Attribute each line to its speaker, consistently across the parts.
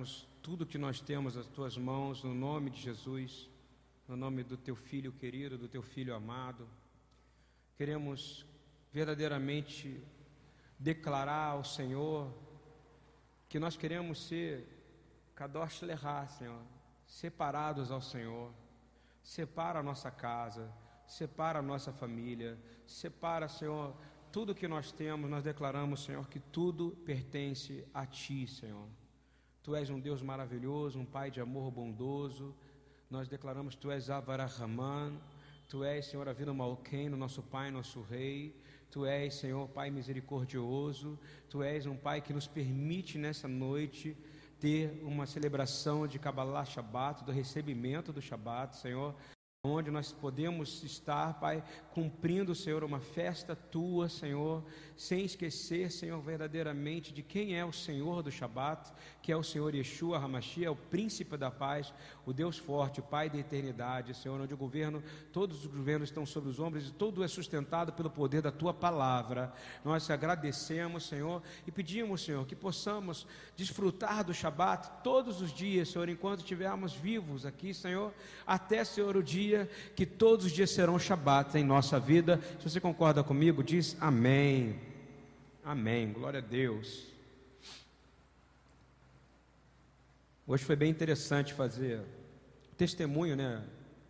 Speaker 1: entregarmos tudo que nós temos às tuas mãos, no nome de Jesus, no nome do teu filho querido, do teu filho amado. Queremos verdadeiramente declarar ao Senhor que nós queremos ser Kadosh Lehá, Senhor, separados ao Senhor. Separa a nossa casa, separa a nossa família, separa, Senhor, tudo que nós temos, nós declaramos, Senhor, que tudo pertence a Ti, Senhor. Tu és um Deus maravilhoso, um Pai de amor bondoso. Nós declaramos Tu és Avarahman. Tu és, Senhor, a vida Malqueno, nosso Pai, nosso Rei. Tu és, Senhor, Pai misericordioso. Tu és um Pai que nos permite nessa noite ter uma celebração de Kabbalah Shabbat, do recebimento do Shabbat, Senhor onde nós podemos estar, Pai, cumprindo, Senhor, uma festa tua, Senhor, sem esquecer, Senhor, verdadeiramente de quem é o Senhor do Shabat, que é o Senhor Yeshua Hamashia, o príncipe da paz, o Deus forte, o Pai da eternidade, Senhor, onde o governo, todos os governos estão sobre os ombros e tudo é sustentado pelo poder da tua palavra. Nós agradecemos, Senhor, e pedimos, Senhor, que possamos desfrutar do Shabat todos os dias, Senhor, enquanto estivermos vivos aqui, Senhor, até, Senhor, o dia dia, que todos os dias serão Shabat em nossa vida. Se você concorda comigo, diz amém. Amém. Glória a Deus. Hoje foi bem interessante fazer testemunho, né,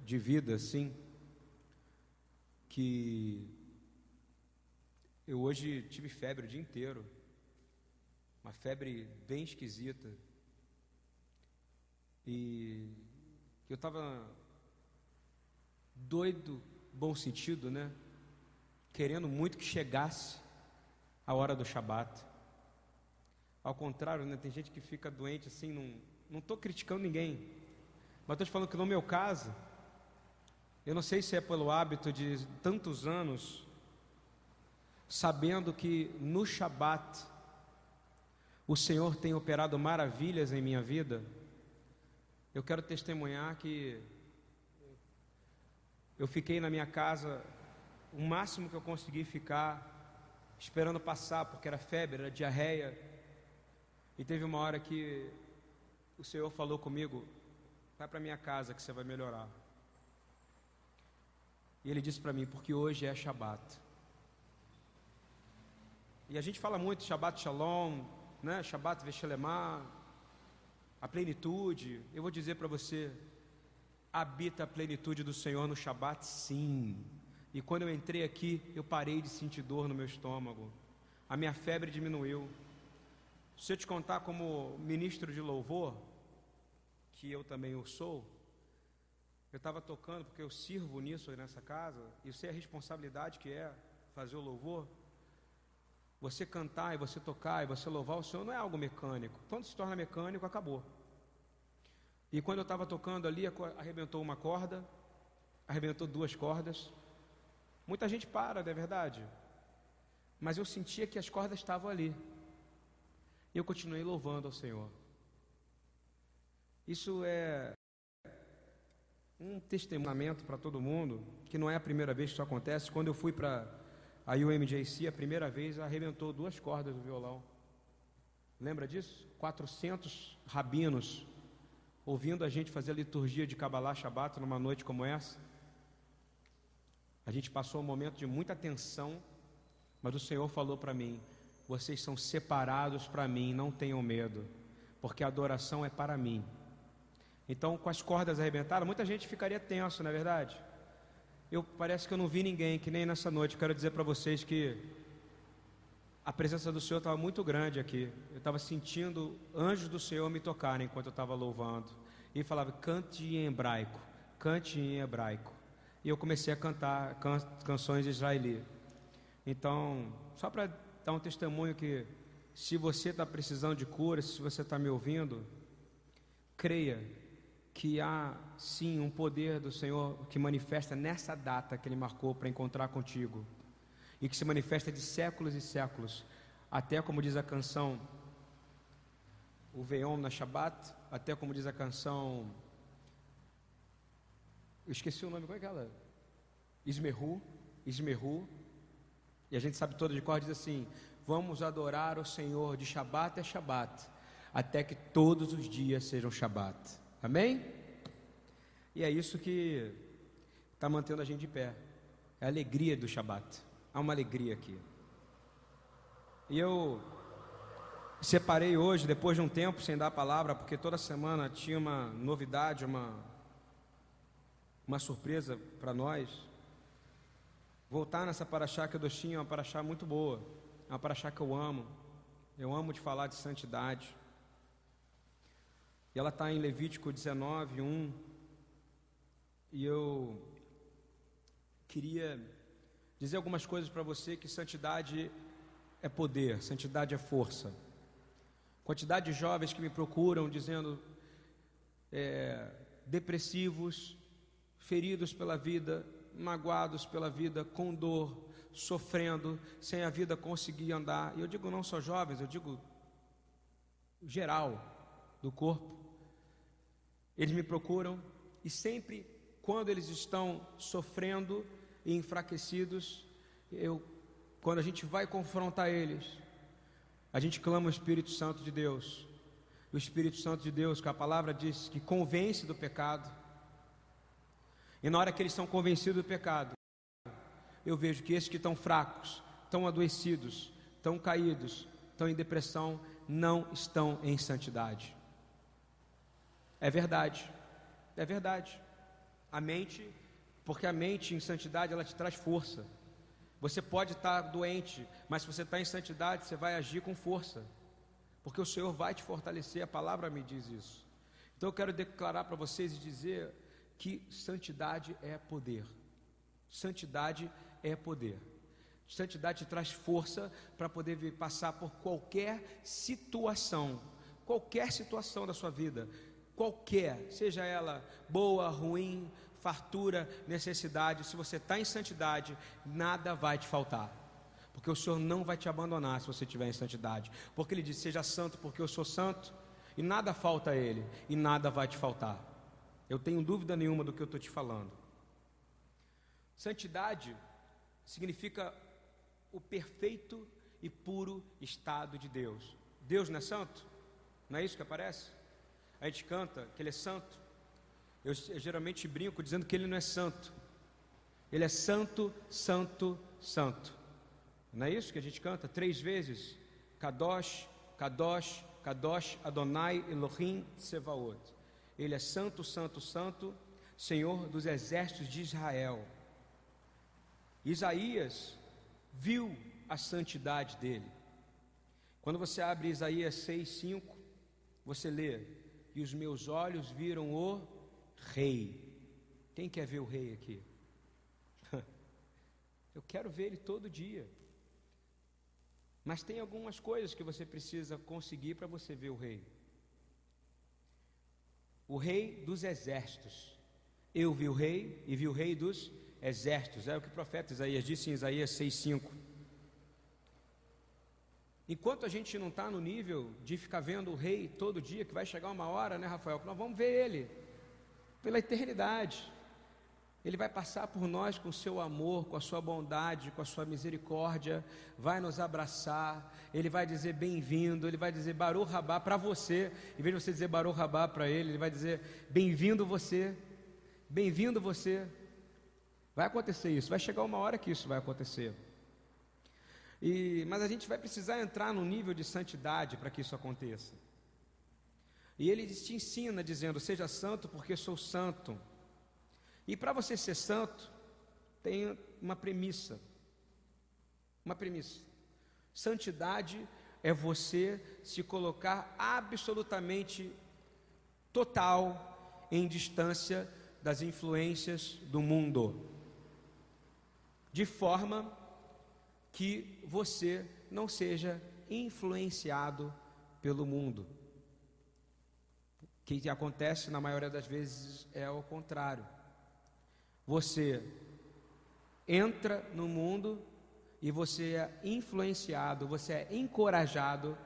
Speaker 1: de vida assim, que eu hoje tive febre o dia inteiro. Uma febre bem esquisita. E eu estava doido, bom sentido, né? Querendo muito que chegasse a hora do Shabat. Ao contrário, né? Tem gente que fica doente assim, não não criticando ninguém, mas estou te falando que no meu caso, eu não sei se é pelo hábito de tantos anos, sabendo que no Shabat o Senhor tem operado maravilhas em minha vida. Eu quero testemunhar que eu fiquei na minha casa o máximo que eu consegui ficar, esperando passar, porque era febre, era diarreia. E teve uma hora que o Senhor falou comigo: vai para minha casa que você vai melhorar. E ele disse para mim: porque hoje é Shabat. E a gente fala muito Shabat Shalom, né? Shabat Veshelemah, a plenitude. Eu vou dizer para você, habita a plenitude do Senhor no Shabat? Sim. E quando eu entrei aqui, eu parei de sentir dor no meu estômago. A minha febre diminuiu. Se eu te contar como ministro de louvor, que eu também o sou, eu estava tocando porque eu sirvo nisso nessa casa, e eu a responsabilidade que é fazer o louvor. Você cantar e você tocar e você louvar o Senhor não é algo mecânico. Quando se torna mecânico, acabou. E quando eu estava tocando ali, arrebentou uma corda, arrebentou duas cordas. Muita gente para, não é verdade? Mas eu sentia que as cordas estavam ali. E eu continuei louvando ao Senhor. Isso é um testemunhamento para todo mundo, que não é a primeira vez que isso acontece. Quando eu fui para a UMJC, a primeira vez arrebentou duas cordas do violão. Lembra disso? 400 rabinos ouvindo a gente fazer a liturgia de Kabbalah Shabbat numa noite como essa. A gente passou um momento de muita tensão, mas o Senhor falou para mim: vocês são separados para mim, não tenham medo, porque a adoração é para mim. Então, com as cordas arrebentadas, muita gente ficaria tenso, não é verdade? Eu parece que eu não vi ninguém, que nem nessa noite. Quero dizer para vocês que a presença do Senhor estava muito grande aqui. Eu estava sentindo anjos do Senhor me tocarem enquanto eu estava louvando. E falava, cante em hebraico, cante em hebraico. E eu comecei a cantar can canções israeli. Então, só para dar um testemunho que se você está precisando de cura, se você está me ouvindo, creia que há sim um poder do Senhor que manifesta nessa data que Ele marcou para encontrar contigo e que se manifesta de séculos e séculos, até como diz a canção o Veion na Shabbat, até como diz a canção eu esqueci o nome, qual é aquela? Ismerhu, Ismerhu, e a gente sabe toda de cor, diz assim: Vamos adorar o Senhor de Shabat a Shabat, até que todos os dias sejam Shabat. Amém? E é isso que está mantendo a gente de pé. É a alegria do Shabat. Há uma alegria aqui. E eu separei hoje, depois de um tempo sem dar a palavra, porque toda semana tinha uma novidade, uma, uma surpresa para nós. Voltar nessa paraxá que eu é uma paraxá muito boa, é uma paraxá que eu amo. Eu amo de falar de santidade. E ela está em Levítico 19, 1. E eu queria dizer algumas coisas para você que santidade é poder, santidade é força. Quantidade de jovens que me procuram dizendo é, depressivos, feridos pela vida, magoados pela vida, com dor, sofrendo, sem a vida conseguir andar. E eu digo não só jovens, eu digo geral do corpo. Eles me procuram e sempre quando eles estão sofrendo e enfraquecidos, eu quando a gente vai confrontar eles, a gente clama o Espírito Santo de Deus. O Espírito Santo de Deus, que a palavra diz que convence do pecado. E na hora que eles são convencidos do pecado, eu vejo que esses que estão fracos, estão adoecidos, estão caídos, estão em depressão, não estão em santidade. É verdade, é verdade. A mente, porque a mente em santidade ela te traz força. Você pode estar doente, mas se você está em santidade, você vai agir com força, porque o Senhor vai te fortalecer, a palavra me diz isso. Então eu quero declarar para vocês e dizer que santidade é poder. Santidade é poder. Santidade traz força para poder passar por qualquer situação, qualquer situação da sua vida, qualquer, seja ela boa, ruim, fartura, necessidade, se você está em santidade, nada vai te faltar. Porque o Senhor não vai te abandonar se você estiver em santidade. Porque Ele diz: Seja santo, porque eu sou santo, e nada falta a Ele, e nada vai te faltar. Eu tenho dúvida nenhuma do que eu estou te falando. Santidade significa o perfeito e puro estado de Deus. Deus não é santo? Não é isso que aparece? A gente canta que Ele é santo. Eu, eu geralmente brinco dizendo que ele não é santo. Ele é santo, santo, santo. Não é isso que a gente canta três vezes? Kadosh, Kadosh, Kadosh, Adonai, Elohim, Sevaot. Ele é santo, santo, santo, Senhor dos exércitos de Israel. Isaías viu a santidade dele. Quando você abre Isaías 6, 5, você lê: E os meus olhos viram o rei. Quem quer ver o rei aqui? Eu quero ver ele todo dia. Mas tem algumas coisas que você precisa conseguir para você ver o rei. O rei dos exércitos. Eu vi o rei e vi o rei dos exércitos. É o que o profeta Isaías disse em Isaías 6,5. Enquanto a gente não está no nível de ficar vendo o rei todo dia, que vai chegar uma hora, né, Rafael? Que nós vamos ver ele pela eternidade. Ele vai passar por nós com o seu amor, com a sua bondade, com a sua misericórdia, vai nos abraçar, ele vai dizer bem-vindo, ele vai dizer Baruch Rabá para você, em vez de você dizer Baruch Rabá para ele, ele vai dizer bem-vindo você, bem-vindo você. Vai acontecer isso, vai chegar uma hora que isso vai acontecer. E, mas a gente vai precisar entrar no nível de santidade para que isso aconteça. E ele te ensina dizendo: Seja santo, porque sou santo. E para você ser santo, tem uma premissa. Uma premissa. Santidade é você se colocar absolutamente total em distância das influências do mundo, de forma que você não seja influenciado pelo mundo que acontece na maioria das vezes é o contrário. Você entra no mundo e você é influenciado, você é encorajado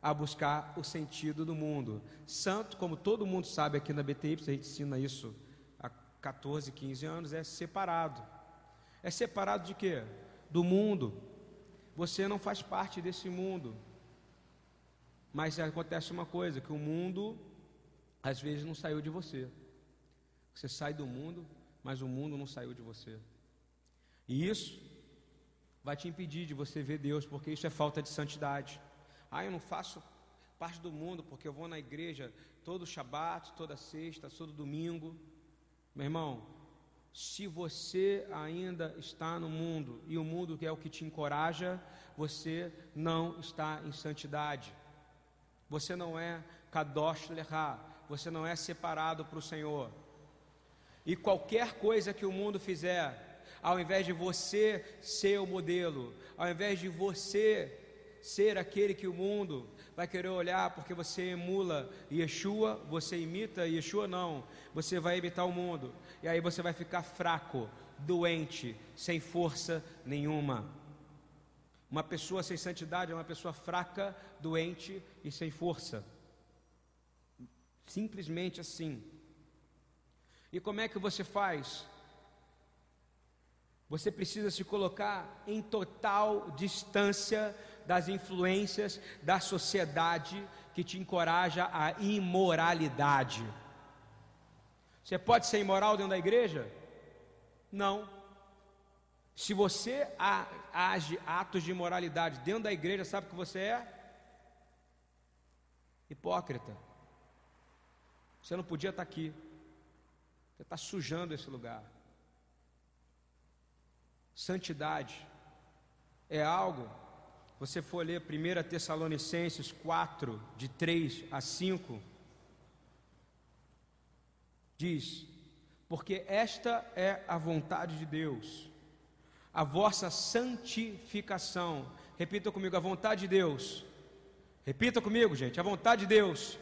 Speaker 1: a buscar o sentido do mundo. Santo, como todo mundo sabe aqui na BTI, a gente ensina isso há 14, 15 anos, é separado. É separado de quê? Do mundo. Você não faz parte desse mundo. Mas acontece uma coisa, que o mundo às vezes não saiu de você. Você sai do mundo, mas o mundo não saiu de você. E isso vai te impedir de você ver Deus, porque isso é falta de santidade. Ah, eu não faço parte do mundo porque eu vou na igreja todo Shabat, toda sexta, todo domingo. Meu irmão, se você ainda está no mundo e o mundo é o que te encoraja, você não está em santidade. Você não é kadosh lehá, você não é separado para o Senhor. E qualquer coisa que o mundo fizer, ao invés de você ser o modelo, ao invés de você ser aquele que o mundo vai querer olhar porque você emula Yeshua, você imita Yeshua não, você vai imitar o mundo, e aí você vai ficar fraco, doente, sem força nenhuma. Uma pessoa sem santidade é uma pessoa fraca, doente e sem força. Simplesmente assim. E como é que você faz? Você precisa se colocar em total distância das influências da sociedade que te encoraja à imoralidade. Você pode ser imoral dentro da igreja? Não. Se você age atos de imoralidade dentro da igreja, sabe o que você é? Hipócrita. Você não podia estar aqui. Você está sujando esse lugar. Santidade é algo, você for ler 1 Tessalonicenses 4, de 3 a 5, diz: Porque esta é a vontade de Deus, a vossa santificação. Repita comigo, a vontade de Deus. Repita comigo, gente, a vontade de Deus.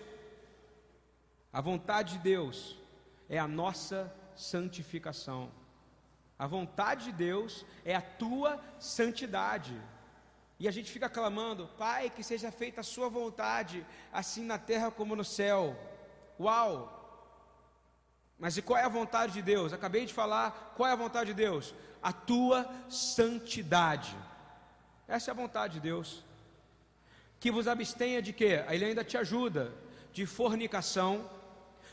Speaker 1: A vontade de Deus é a nossa santificação. A vontade de Deus é a tua santidade. E a gente fica clamando, Pai, que seja feita a Sua vontade, assim na terra como no céu. Uau! Mas e qual é a vontade de Deus? Acabei de falar, qual é a vontade de Deus? A tua santidade. Essa é a vontade de Deus. Que vos abstenha de quê? Ele ainda te ajuda de fornicação.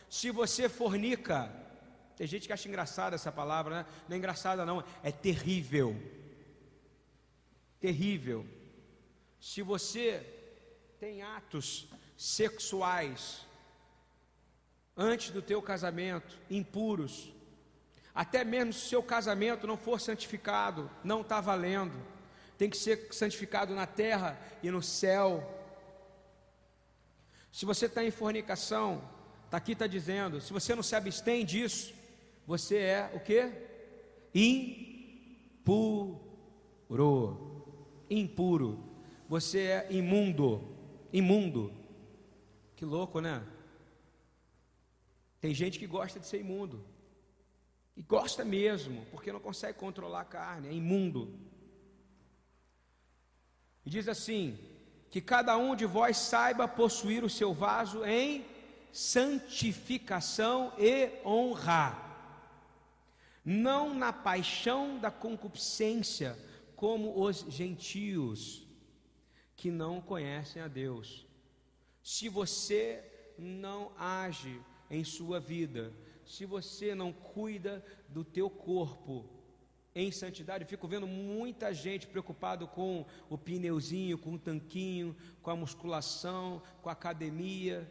Speaker 1: Se você fornica, tem gente que acha engraçada essa palavra, né? Não é engraçada, não, é terrível. Terrível. Se você tem atos sexuais antes do teu casamento, impuros, até mesmo se o seu casamento não for santificado, não está valendo. Tem que ser santificado na terra e no céu. Se você está em fornicação, está aqui está dizendo, se você não se abstém disso, você é o que? Impuro. Impuro. Você é imundo. Imundo. Que louco, né? Tem gente que gosta de ser imundo. E gosta mesmo, porque não consegue controlar a carne, é imundo. E diz assim: que cada um de vós saiba possuir o seu vaso em santificação e honra não na paixão da concupiscência, como os gentios que não conhecem a Deus. Se você não age em sua vida, se você não cuida do teu corpo em santidade, eu fico vendo muita gente preocupado com o pneuzinho, com o tanquinho, com a musculação, com a academia,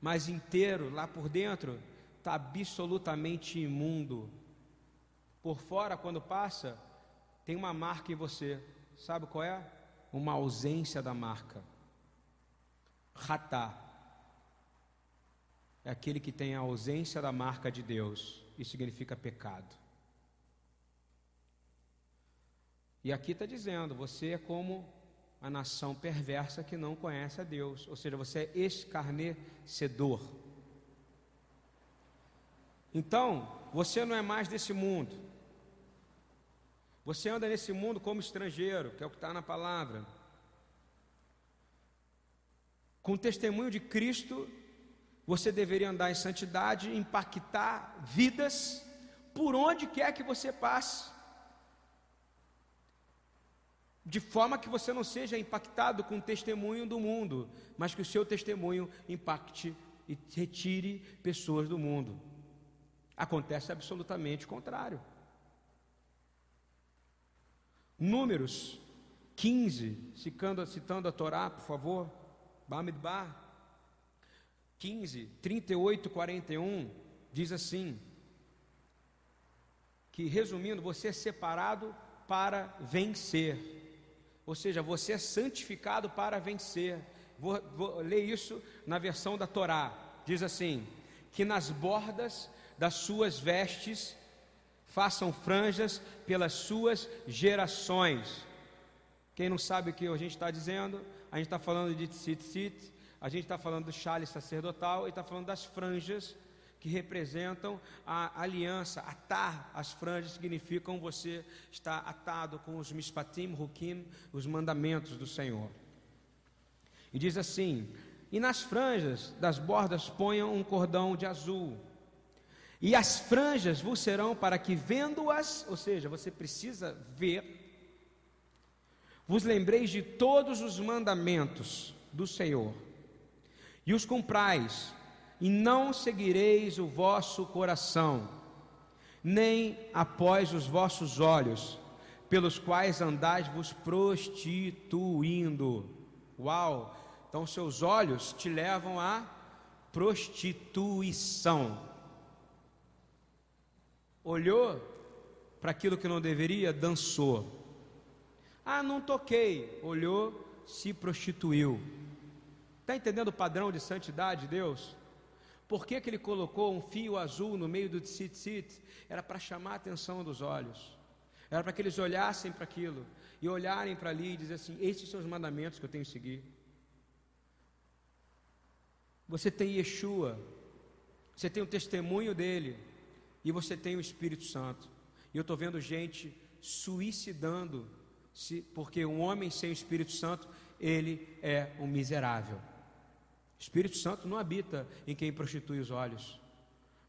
Speaker 1: mas inteiro lá por dentro está absolutamente imundo. Por fora, quando passa, tem uma marca em você. Sabe qual é? Uma ausência da marca. Ratá. É aquele que tem a ausência da marca de Deus. Isso significa pecado. E aqui está dizendo: você é como a nação perversa que não conhece a Deus. Ou seja, você é escarnecedor. Então, você não é mais desse mundo. Você anda nesse mundo como estrangeiro, que é o que está na palavra. Com o testemunho de Cristo, você deveria andar em santidade, impactar vidas por onde quer que você passe. De forma que você não seja impactado com o testemunho do mundo, mas que o seu testemunho impacte e retire pessoas do mundo. Acontece absolutamente o contrário. Números 15, citando, citando a Torá, por favor, Bamidbar, 15, 38, 41, diz assim: que resumindo, você é separado para vencer. Ou seja, você é santificado para vencer. Vou, vou ler isso na versão da Torá. Diz assim: que nas bordas das suas vestes façam franjas pelas suas gerações. Quem não sabe o que a gente está dizendo, a gente está falando de tzitzit, a gente está falando do chale sacerdotal e está falando das franjas que representam a aliança. Atar as franjas significam você estar atado com os mispatim, hukim, os mandamentos do Senhor. E diz assim: E nas franjas das bordas ponham um cordão de azul. E as franjas vos serão para que, vendo-as, ou seja, você precisa ver, vos lembreis de todos os mandamentos do Senhor, e os cumprais, e não seguireis o vosso coração, nem após os vossos olhos, pelos quais andais vos prostituindo. Uau! Então seus olhos te levam à prostituição. Olhou para aquilo que não deveria, dançou. Ah, não toquei. Olhou, se prostituiu. Está entendendo o padrão de santidade de Deus? Por que, que ele colocou um fio azul no meio do tzitzit? Era para chamar a atenção dos olhos. Era para que eles olhassem para aquilo e olharem para ali e dizer assim: esses são os mandamentos que eu tenho que seguir. Você tem Yeshua, você tem o testemunho dele e você tem o Espírito Santo. E eu estou vendo gente suicidando, se, porque um homem sem o Espírito Santo, ele é um miserável. Espírito Santo não habita em quem prostitui os olhos,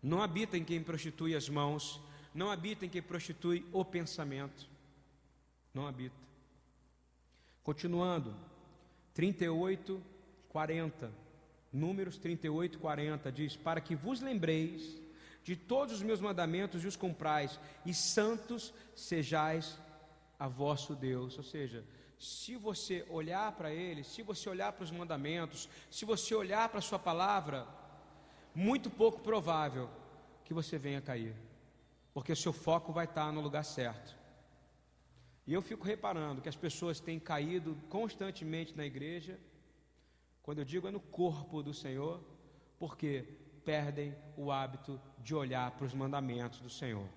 Speaker 1: não habita em quem prostitui as mãos, não habita em quem prostitui o pensamento. Não habita. Continuando, 38, 40. Números 38, 40 diz: Para que vos lembreis de todos os meus mandamentos e os comprais, e santos sejais a vosso Deus. Ou seja, se você olhar para Ele, se você olhar para os mandamentos, se você olhar para a Sua palavra, muito pouco provável que você venha cair, porque o seu foco vai estar no lugar certo. E eu fico reparando que as pessoas têm caído constantemente na igreja, quando eu digo é no corpo do Senhor, porque perdem o hábito de olhar para os mandamentos do Senhor.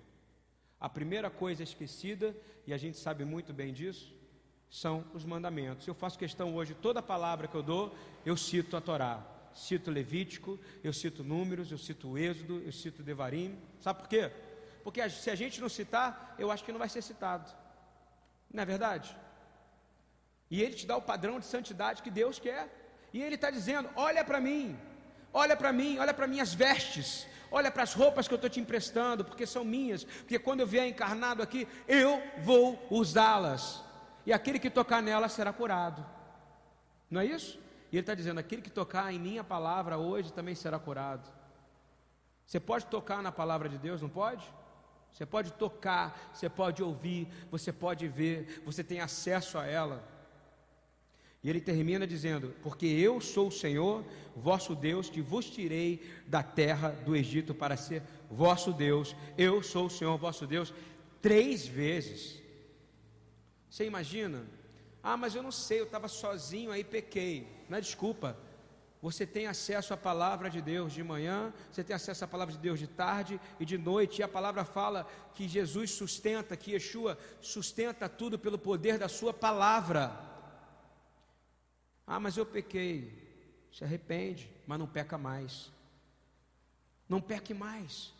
Speaker 1: A primeira coisa esquecida, e a gente sabe muito bem disso, são os mandamentos. Eu faço questão hoje, toda palavra que eu dou, eu cito a Torá. Cito Levítico, eu cito Números, eu cito Êxodo, eu cito Devarim. Sabe por quê? Porque se a gente não citar, eu acho que não vai ser citado. Não é verdade? E ele te dá o padrão de santidade que Deus quer. E ele está dizendo: olha para mim, olha para mim, olha para minhas vestes, olha para as roupas que eu estou te emprestando, porque são minhas, porque quando eu vier encarnado aqui, eu vou usá-las e aquele que tocar nela será curado. Não é isso? E ele está dizendo: aquele que tocar em minha palavra hoje também será curado. Você pode tocar na palavra de Deus, não pode? Você pode tocar, você pode ouvir, você pode ver, você tem acesso a ela. E ele termina dizendo: Porque eu sou o Senhor, vosso Deus, que vos tirei da terra do Egito para ser vosso Deus. Eu sou o Senhor, vosso Deus, três vezes. Você imagina? Ah, mas eu não sei, eu estava sozinho aí pequei. Não é desculpa. Você tem acesso à palavra de Deus de manhã, você tem acesso à palavra de Deus de tarde e de noite, e a palavra fala que Jesus sustenta, que Yeshua sustenta tudo pelo poder da Sua palavra. Ah, mas eu pequei. Se arrepende, mas não peca mais. Não peque mais.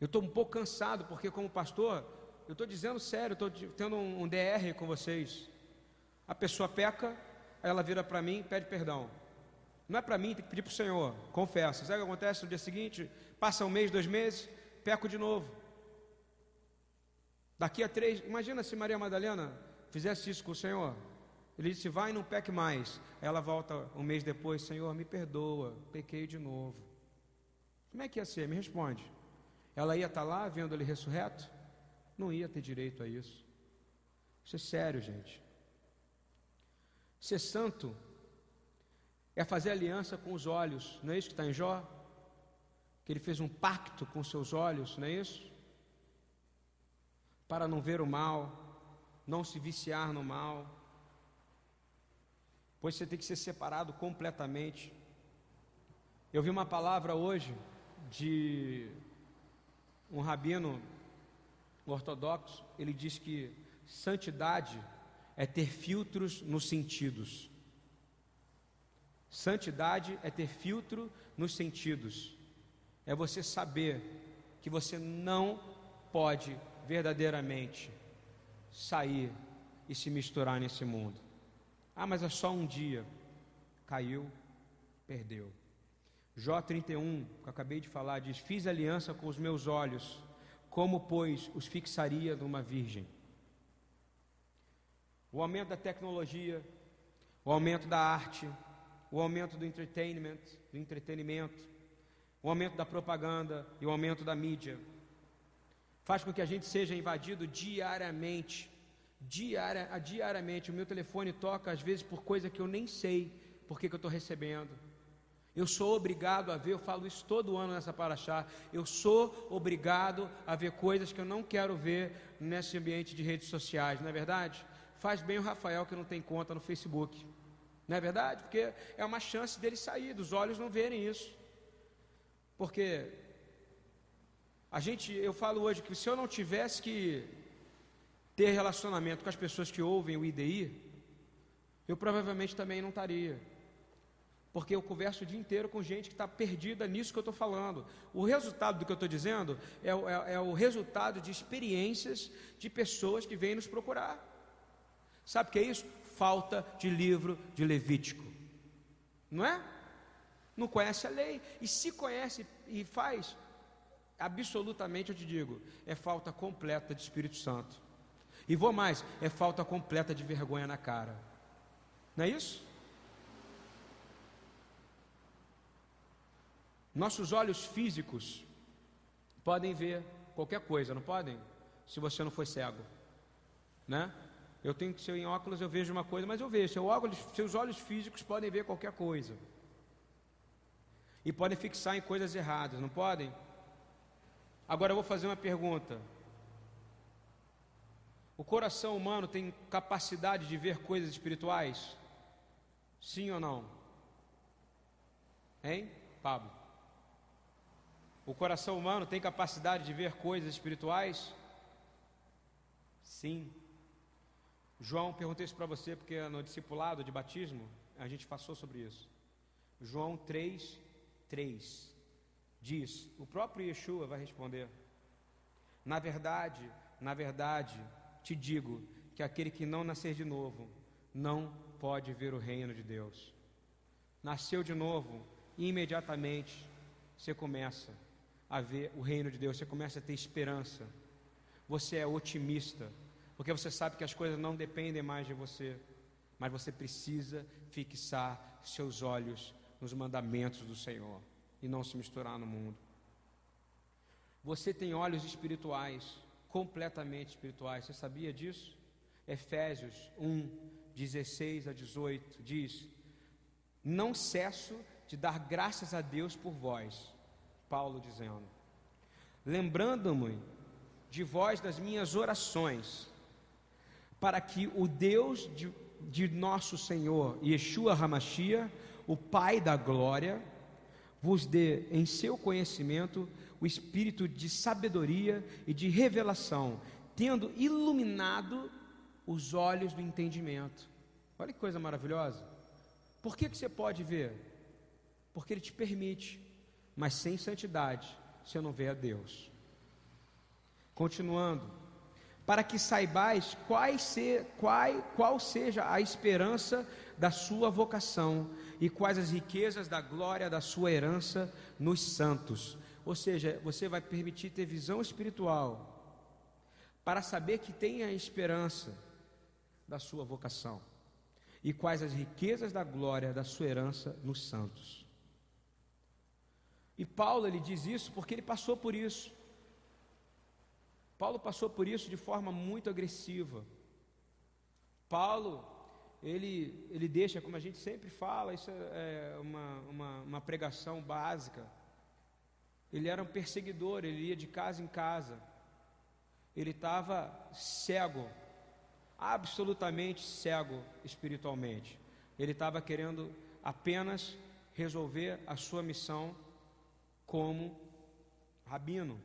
Speaker 1: Eu estou um pouco cansado, porque como pastor, eu estou dizendo sério, estou tendo um, um DR com vocês. A pessoa peca, ela vira para mim pede perdão. Não é para mim, tem que pedir para o Senhor, confessa. Sabe o que acontece no dia seguinte? Passa um mês, dois meses, peco de novo. Daqui a três, imagina se Maria Madalena fizesse isso com o Senhor? Ele disse: Vai e não peque mais. Ela volta um mês depois: Senhor, me perdoa, pequei de novo. Como é que ia ser? Me responde. Ela ia estar lá vendo ele ressurreto? Não ia ter direito a isso. Isso é sério, gente. Ser santo é fazer aliança com os olhos, não é isso que está em Jó? Que ele fez um pacto com seus olhos, não é isso? Para não ver o mal, não se viciar no mal, pois você tem que ser separado completamente. Eu vi uma palavra hoje de um rabino ortodoxo, ele diz que santidade é ter filtros nos sentidos. Santidade é ter filtro nos sentidos. É você saber que você não pode verdadeiramente sair e se misturar nesse mundo. Ah, mas é só um dia. Caiu, perdeu. Jó 31, que eu acabei de falar, diz: Fiz aliança com os meus olhos, como, pois, os fixaria numa virgem? O aumento da tecnologia, o aumento da arte, o aumento do entertainment, do entretenimento, o aumento da propaganda e o aumento da mídia, faz com que a gente seja invadido diariamente. Diária, diariamente, o meu telefone toca às vezes por coisa que eu nem sei por que eu estou recebendo. Eu sou obrigado a ver, eu falo isso todo ano nessa paraxá, eu sou obrigado a ver coisas que eu não quero ver nesse ambiente de redes sociais, não é verdade? Faz bem o Rafael que não tem conta no Facebook. Não é verdade? Porque é uma chance dele sair, dos olhos não verem isso. Porque a gente, eu falo hoje que se eu não tivesse que ter relacionamento com as pessoas que ouvem o IDI, eu provavelmente também não estaria. Porque eu converso o dia inteiro com gente que está perdida nisso que eu estou falando. O resultado do que eu estou dizendo é, é, é o resultado de experiências de pessoas que vêm nos procurar. Sabe o que é isso? falta de livro de Levítico. Não é? Não conhece a lei. E se conhece e faz, absolutamente eu te digo, é falta completa de Espírito Santo. E vou mais, é falta completa de vergonha na cara. Não é isso? Nossos olhos físicos podem ver qualquer coisa, não podem? Se você não for cego, né? Eu tenho que ser em óculos, eu vejo uma coisa, mas eu vejo. Seu óculos, seus olhos físicos podem ver qualquer coisa. E podem fixar em coisas erradas, não podem? Agora eu vou fazer uma pergunta. O coração humano tem capacidade de ver coisas espirituais? Sim ou não? Hein, Pablo? O coração humano tem capacidade de ver coisas espirituais? Sim. João, perguntei isso para você porque no discipulado de batismo a gente passou sobre isso. João 3, 3 diz: o próprio Yeshua vai responder. Na verdade, na verdade, te digo que aquele que não nascer de novo não pode ver o reino de Deus. Nasceu de novo, imediatamente você começa a ver o reino de Deus, você começa a ter esperança. Você é otimista porque você sabe que as coisas não dependem mais de você, mas você precisa fixar seus olhos nos mandamentos do Senhor e não se misturar no mundo. Você tem olhos espirituais, completamente espirituais, você sabia disso? Efésios 1, 16 a 18 diz: Não cesso de dar graças a Deus por vós, Paulo dizendo, lembrando-me de vós das minhas orações para que o Deus de, de nosso Senhor, Yeshua Hamashia, o Pai da glória, vos dê em seu conhecimento o espírito de sabedoria e de revelação, tendo iluminado os olhos do entendimento. Olha que coisa maravilhosa. Por que, que você pode ver? Porque Ele te permite, mas sem santidade você não vê a Deus. Continuando para que saibais qual, ser, qual, qual seja a esperança da sua vocação e quais as riquezas da glória da sua herança nos santos. Ou seja, você vai permitir ter visão espiritual para saber que tem a esperança da sua vocação e quais as riquezas da glória da sua herança nos santos. E Paulo ele diz isso porque ele passou por isso. Paulo passou por isso de forma muito agressiva. Paulo, ele, ele deixa, como a gente sempre fala, isso é uma, uma, uma pregação básica. Ele era um perseguidor, ele ia de casa em casa. Ele estava cego, absolutamente cego espiritualmente. Ele estava querendo apenas resolver a sua missão como rabino.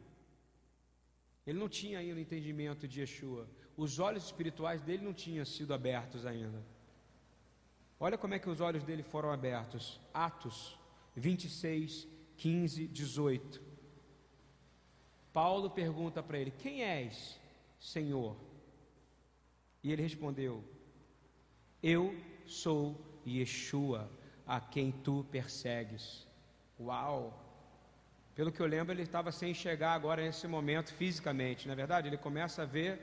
Speaker 1: Ele não tinha ainda o entendimento de Yeshua. Os olhos espirituais dele não tinham sido abertos ainda. Olha como é que os olhos dele foram abertos. Atos 26, 15, 18. Paulo pergunta para ele: Quem és, Senhor? E ele respondeu: Eu sou Yeshua, a quem tu persegues. Uau! Pelo que eu lembro, ele estava sem enxergar agora nesse momento fisicamente, na é verdade? Ele começa a ver,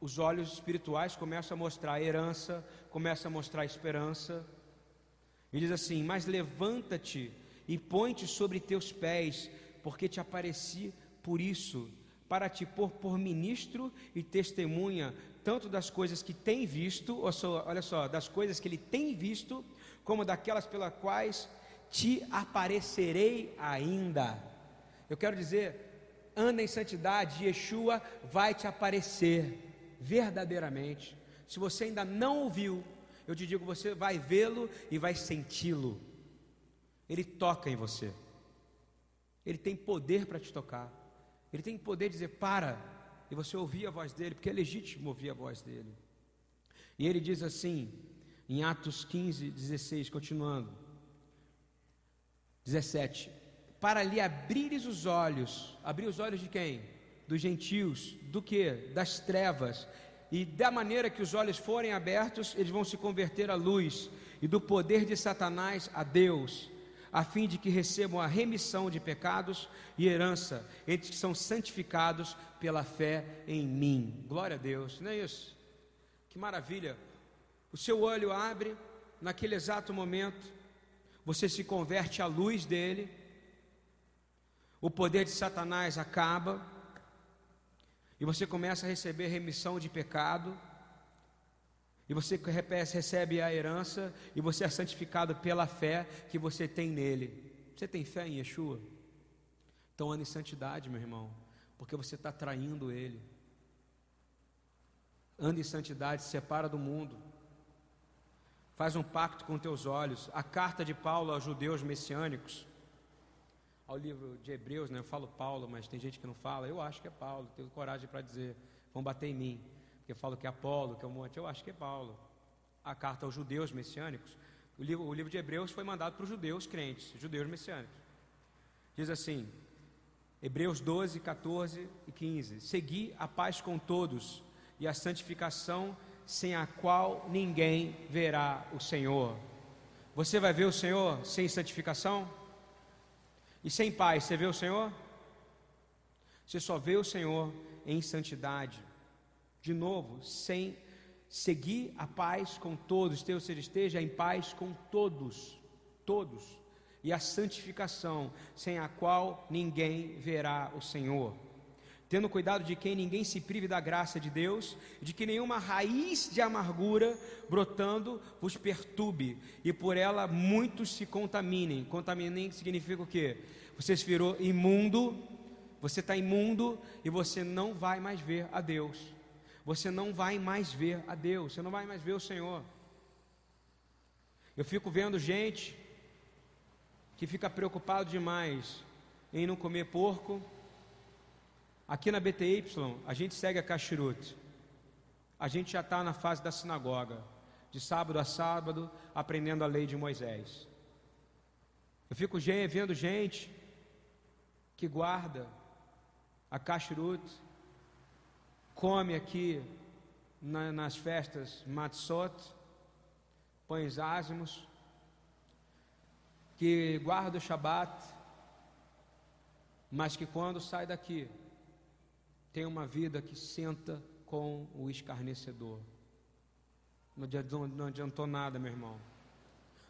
Speaker 1: os olhos espirituais começam a mostrar a herança, começa a mostrar a esperança. E diz assim: Mas levanta-te e põe-te sobre teus pés, porque te apareci por isso, para te pôr por ministro e testemunha, tanto das coisas que tem visto, olha só, das coisas que ele tem visto, como daquelas pelas quais te aparecerei ainda. Eu quero dizer, anda em santidade, Yeshua vai te aparecer verdadeiramente. Se você ainda não ouviu, eu te digo, você vai vê-lo e vai senti-lo. Ele toca em você. Ele tem poder para te tocar. Ele tem poder de dizer para e você ouvir a voz dele, porque é legítimo ouvir a voz dele. E ele diz assim, em Atos 15, 16, continuando: 17. Para lhe abrires os olhos, abrir os olhos de quem? Dos gentios, do que? Das trevas. E da maneira que os olhos forem abertos, eles vão se converter à luz, e do poder de Satanás a Deus, a fim de que recebam a remissão de pecados e herança entre que são santificados pela fé em mim. Glória a Deus, não é isso? Que maravilha! O seu olho abre naquele exato momento, você se converte à luz dele, o poder de Satanás acaba, e você começa a receber remissão de pecado, e você recebe a herança, e você é santificado pela fé que você tem nele. Você tem fé em Yeshua? Então ande em santidade, meu irmão, porque você está traindo ele. Ande em santidade, se separa do mundo. Faz um pacto com teus olhos. A carta de Paulo aos judeus messiânicos, ao livro de Hebreus, né? eu falo Paulo, mas tem gente que não fala. Eu acho que é Paulo, tenho coragem para dizer, vão bater em mim, porque eu falo que é Apolo, que é um monte. Eu acho que é Paulo. A carta aos judeus messiânicos, o livro, o livro de Hebreus foi mandado para os judeus crentes, judeus messiânicos. Diz assim, Hebreus 12, 14 e 15: Segui a paz com todos e a santificação sem a qual ninguém verá o Senhor. Você vai ver o Senhor sem santificação? E sem paz, você vê o Senhor? Você só vê o Senhor em santidade. De novo, sem seguir a paz com todos, Deus seja esteja em paz com todos, todos. E a santificação, sem a qual ninguém verá o Senhor tendo cuidado de que ninguém se prive da graça de Deus, de que nenhuma raiz de amargura brotando vos perturbe, e por ela muitos se contaminem. Contaminem significa o quê? Você se virou imundo, você está imundo e você não vai mais ver a Deus. Você não vai mais ver a Deus, você não vai mais ver o Senhor. Eu fico vendo gente que fica preocupado demais em não comer porco, Aqui na BTY, a gente segue a Kashrut. A gente já está na fase da sinagoga, de sábado a sábado, aprendendo a lei de Moisés. Eu fico vendo gente que guarda a Kashrut, come aqui na, nas festas matzot, pães ázimos, que guarda o Shabat, mas que quando sai daqui, tem uma vida que senta com o escarnecedor. não adiantou nada, meu irmão.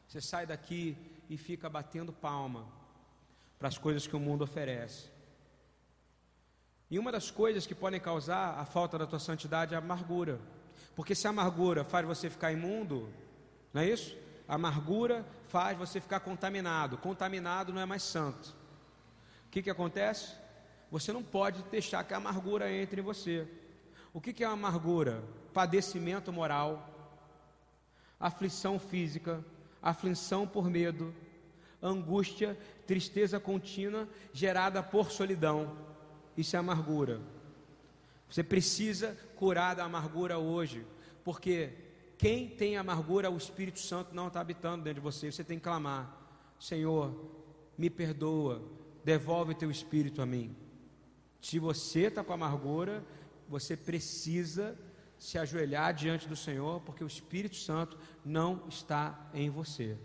Speaker 1: Você sai daqui e fica batendo palma para as coisas que o mundo oferece. E uma das coisas que podem causar a falta da tua santidade é a amargura. Porque se a amargura faz você ficar imundo, não é isso? A amargura faz você ficar contaminado. Contaminado não é mais santo. O que, que acontece? Você não pode deixar que a amargura entre em você. O que, é amargura? Padecimento moral, aflição física, aflição por medo, angústia, tristeza contínua gerada por solidão. Isso é amargura. Você precisa curar da amargura hoje, porque quem tem amargura, o Espírito Santo não está habitando dentro de você. Você tem que clamar: Senhor, me perdoa, devolve teu Espírito a mim. Se você está com amargura, você precisa se ajoelhar diante do Senhor, porque o Espírito Santo não está em você.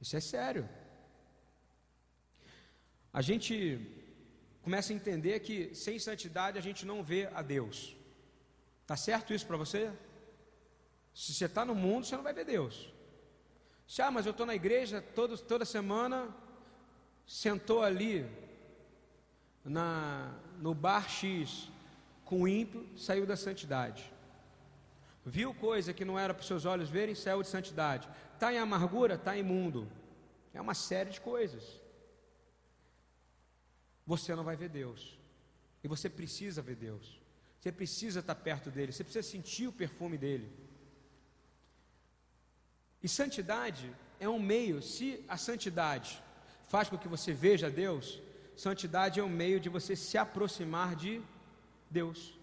Speaker 1: Isso é sério. A gente começa a entender que sem santidade a gente não vê a Deus. Tá certo isso para você? Se você está no mundo, você não vai ver Deus. Se, ah, mas eu estou na igreja todo, toda semana, sentou ali na, no bar X, com o ímpio, saiu da santidade. Viu coisa que não era para os seus olhos verem, saiu de santidade. Está em amargura, está imundo. É uma série de coisas. Você não vai ver Deus. E você precisa ver Deus. Você precisa estar perto dele. Você precisa sentir o perfume dele. E santidade é um meio, se a santidade faz com que você veja Deus, santidade é um meio de você se aproximar de Deus.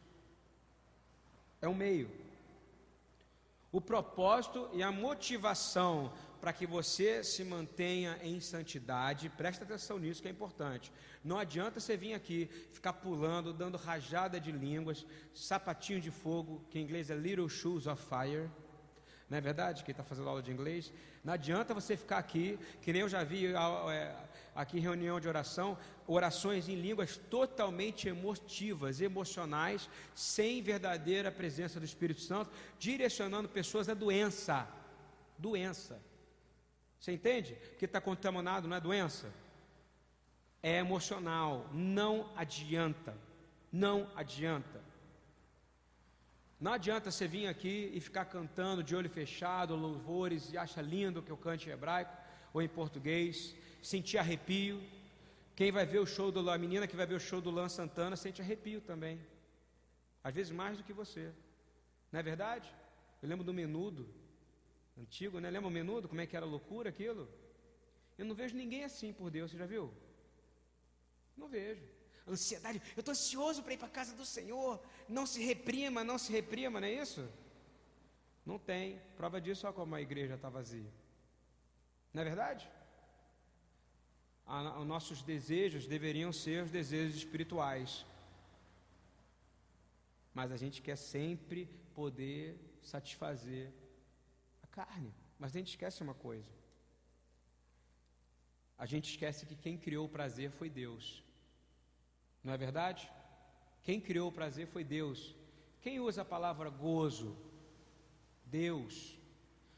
Speaker 1: É um meio. O propósito e a motivação para que você se mantenha em santidade, presta atenção nisso que é importante. Não adianta você vir aqui ficar pulando, dando rajada de línguas, sapatinho de fogo, que em inglês é little shoes of fire. Não é verdade? Quem está fazendo aula de inglês. Não adianta você ficar aqui, que nem eu já vi é, aqui em reunião de oração, orações em línguas totalmente emotivas, emocionais, sem verdadeira presença do Espírito Santo, direcionando pessoas à doença. Doença. Você entende? Que está contaminado não é doença? É emocional. Não adianta. Não adianta. Não adianta você vir aqui e ficar cantando de olho fechado, louvores, e acha lindo que eu cante em hebraico ou em português, sentir arrepio. Quem vai ver o show do a menina que vai ver o show do Lan Santana sente arrepio também. Às vezes mais do que você. Não é verdade? Eu lembro do menudo, antigo, né? Lembra o menudo? Como é que era loucura aquilo? Eu não vejo ninguém assim por Deus, você já viu? Não vejo. Ansiedade, eu estou ansioso para ir para a casa do Senhor. Não se reprima, não se reprima, não é isso? Não tem. Prova disso, olha como a igreja está vazia. Não é verdade? Os nossos desejos deveriam ser os desejos espirituais. Mas a gente quer sempre poder satisfazer a carne. Mas a gente esquece uma coisa. A gente esquece que quem criou o prazer foi Deus. Não é verdade? Quem criou o prazer foi Deus. Quem usa a palavra gozo? Deus.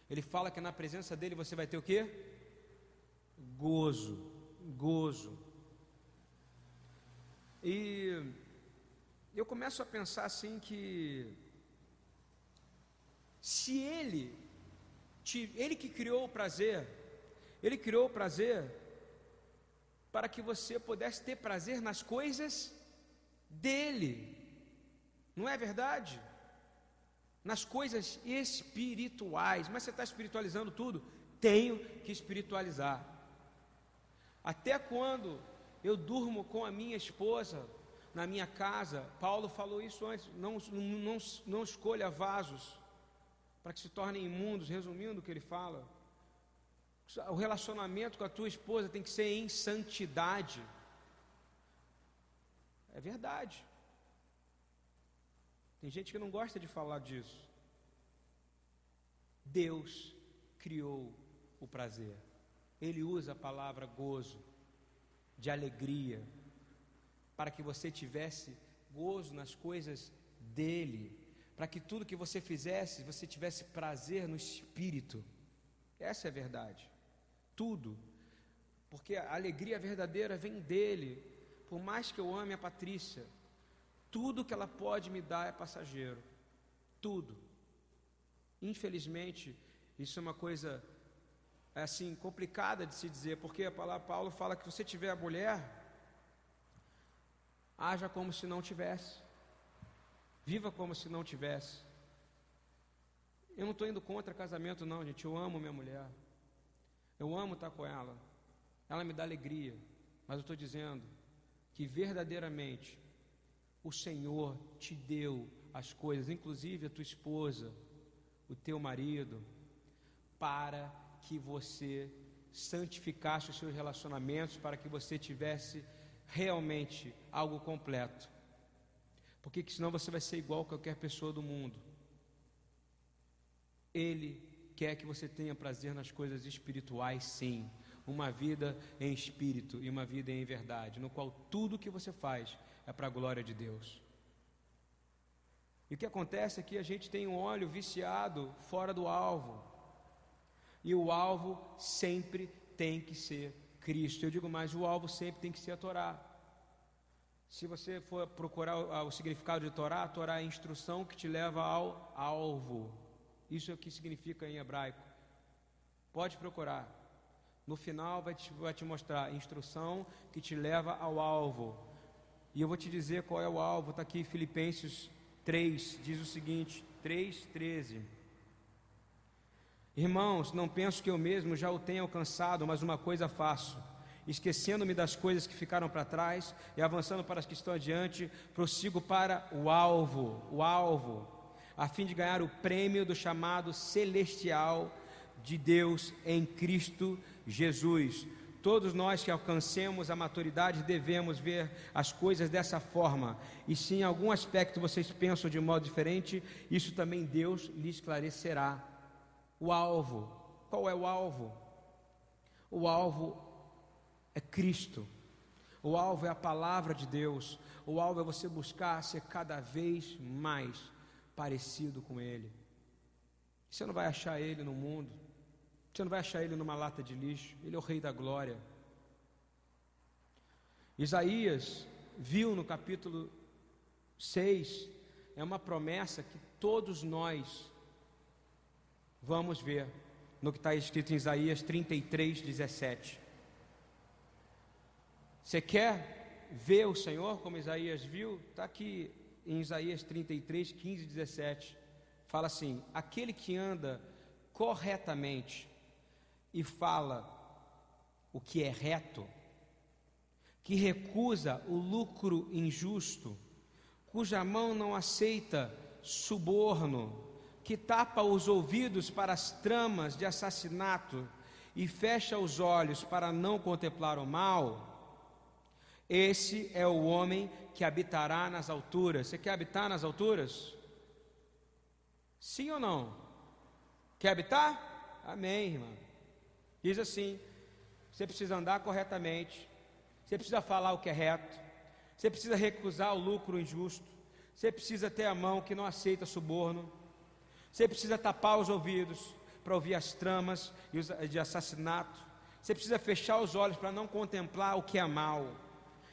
Speaker 1: Ele fala que na presença dele você vai ter o quê? Gozo gozo. E eu começo a pensar assim que se ele ele que criou o prazer, ele criou o prazer para que você pudesse ter prazer nas coisas dele. Não é verdade? Nas coisas espirituais. Mas você está espiritualizando tudo? Tenho que espiritualizar. Até quando eu durmo com a minha esposa na minha casa, Paulo falou isso antes, não, não, não escolha vasos para que se tornem imundos, resumindo o que ele fala. O relacionamento com a tua esposa tem que ser em santidade. É verdade. Tem gente que não gosta de falar disso. Deus criou o prazer ele usa a palavra gozo, de alegria, para que você tivesse gozo nas coisas dele, para que tudo que você fizesse, você tivesse prazer no espírito. Essa é a verdade. Tudo. Porque a alegria verdadeira vem dele. Por mais que eu ame a Patrícia, tudo que ela pode me dar é passageiro. Tudo. Infelizmente, isso é uma coisa assim complicada de se dizer, porque a palavra Paulo fala que se você tiver a mulher, haja como se não tivesse. Viva como se não tivesse. Eu não estou indo contra casamento, não, gente. Eu amo minha mulher. Eu amo estar com ela. Ela me dá alegria. Mas eu estou dizendo que verdadeiramente o Senhor te deu as coisas, inclusive a tua esposa, o teu marido, para que você santificasse os seus relacionamentos, para que você tivesse realmente algo completo. Porque senão você vai ser igual a qualquer pessoa do mundo. Ele quer que você tenha prazer nas coisas espirituais, sim. Uma vida em espírito e uma vida em verdade, no qual tudo que você faz é para a glória de Deus. E o que acontece é que a gente tem um óleo viciado fora do alvo. E o alvo sempre tem que ser Cristo. Eu digo mais, o alvo sempre tem que ser a Torá. Se você for procurar o, significado de Torá, a Torá é a instrução que te leva ao alvo. Isso é o que significa em hebraico. Pode procurar. No final vai te, vai te mostrar instrução que te leva ao alvo. E eu vou te dizer qual é o alvo. Está aqui Filipenses 3, diz o seguinte: 3, 13. Irmãos, não penso que eu mesmo já o tenha alcançado, mas uma coisa faço, esquecendo-me das coisas que ficaram para trás e avançando para as que estão adiante, prossigo para o alvo, o alvo, a fim de ganhar o prêmio do chamado celestial de Deus em Cristo Jesus. Todos nós que alcancemos a maturidade devemos ver as coisas dessa forma. E se em algum aspecto vocês pensam de modo diferente, isso também Deus lhe esclarecerá. O alvo. Qual é o alvo? O alvo é Cristo. O alvo é a palavra de Deus. O alvo é você buscar ser cada vez mais parecido com Ele. Você não vai achar Ele no mundo. Você não vai achar ele numa lata de lixo. Ele é o Rei da Glória. Isaías viu no capítulo 6, é uma promessa que todos nós vamos ver no que está escrito em Isaías 33, 17. Você quer ver o Senhor como Isaías viu? Está aqui em Isaías 33, 15 17. Fala assim: aquele que anda corretamente e fala o que é reto, que recusa o lucro injusto, cuja mão não aceita suborno, que tapa os ouvidos para as tramas de assassinato e fecha os olhos para não contemplar o mal, esse é o homem que habitará nas alturas. Você quer habitar nas alturas? Sim ou não? Quer habitar? Amém, irmão. Diz assim: você precisa andar corretamente, você precisa falar o que é reto, você precisa recusar o lucro injusto, você precisa ter a mão que não aceita suborno, você precisa tapar os ouvidos para ouvir as tramas de assassinato, você precisa fechar os olhos para não contemplar o que é mal.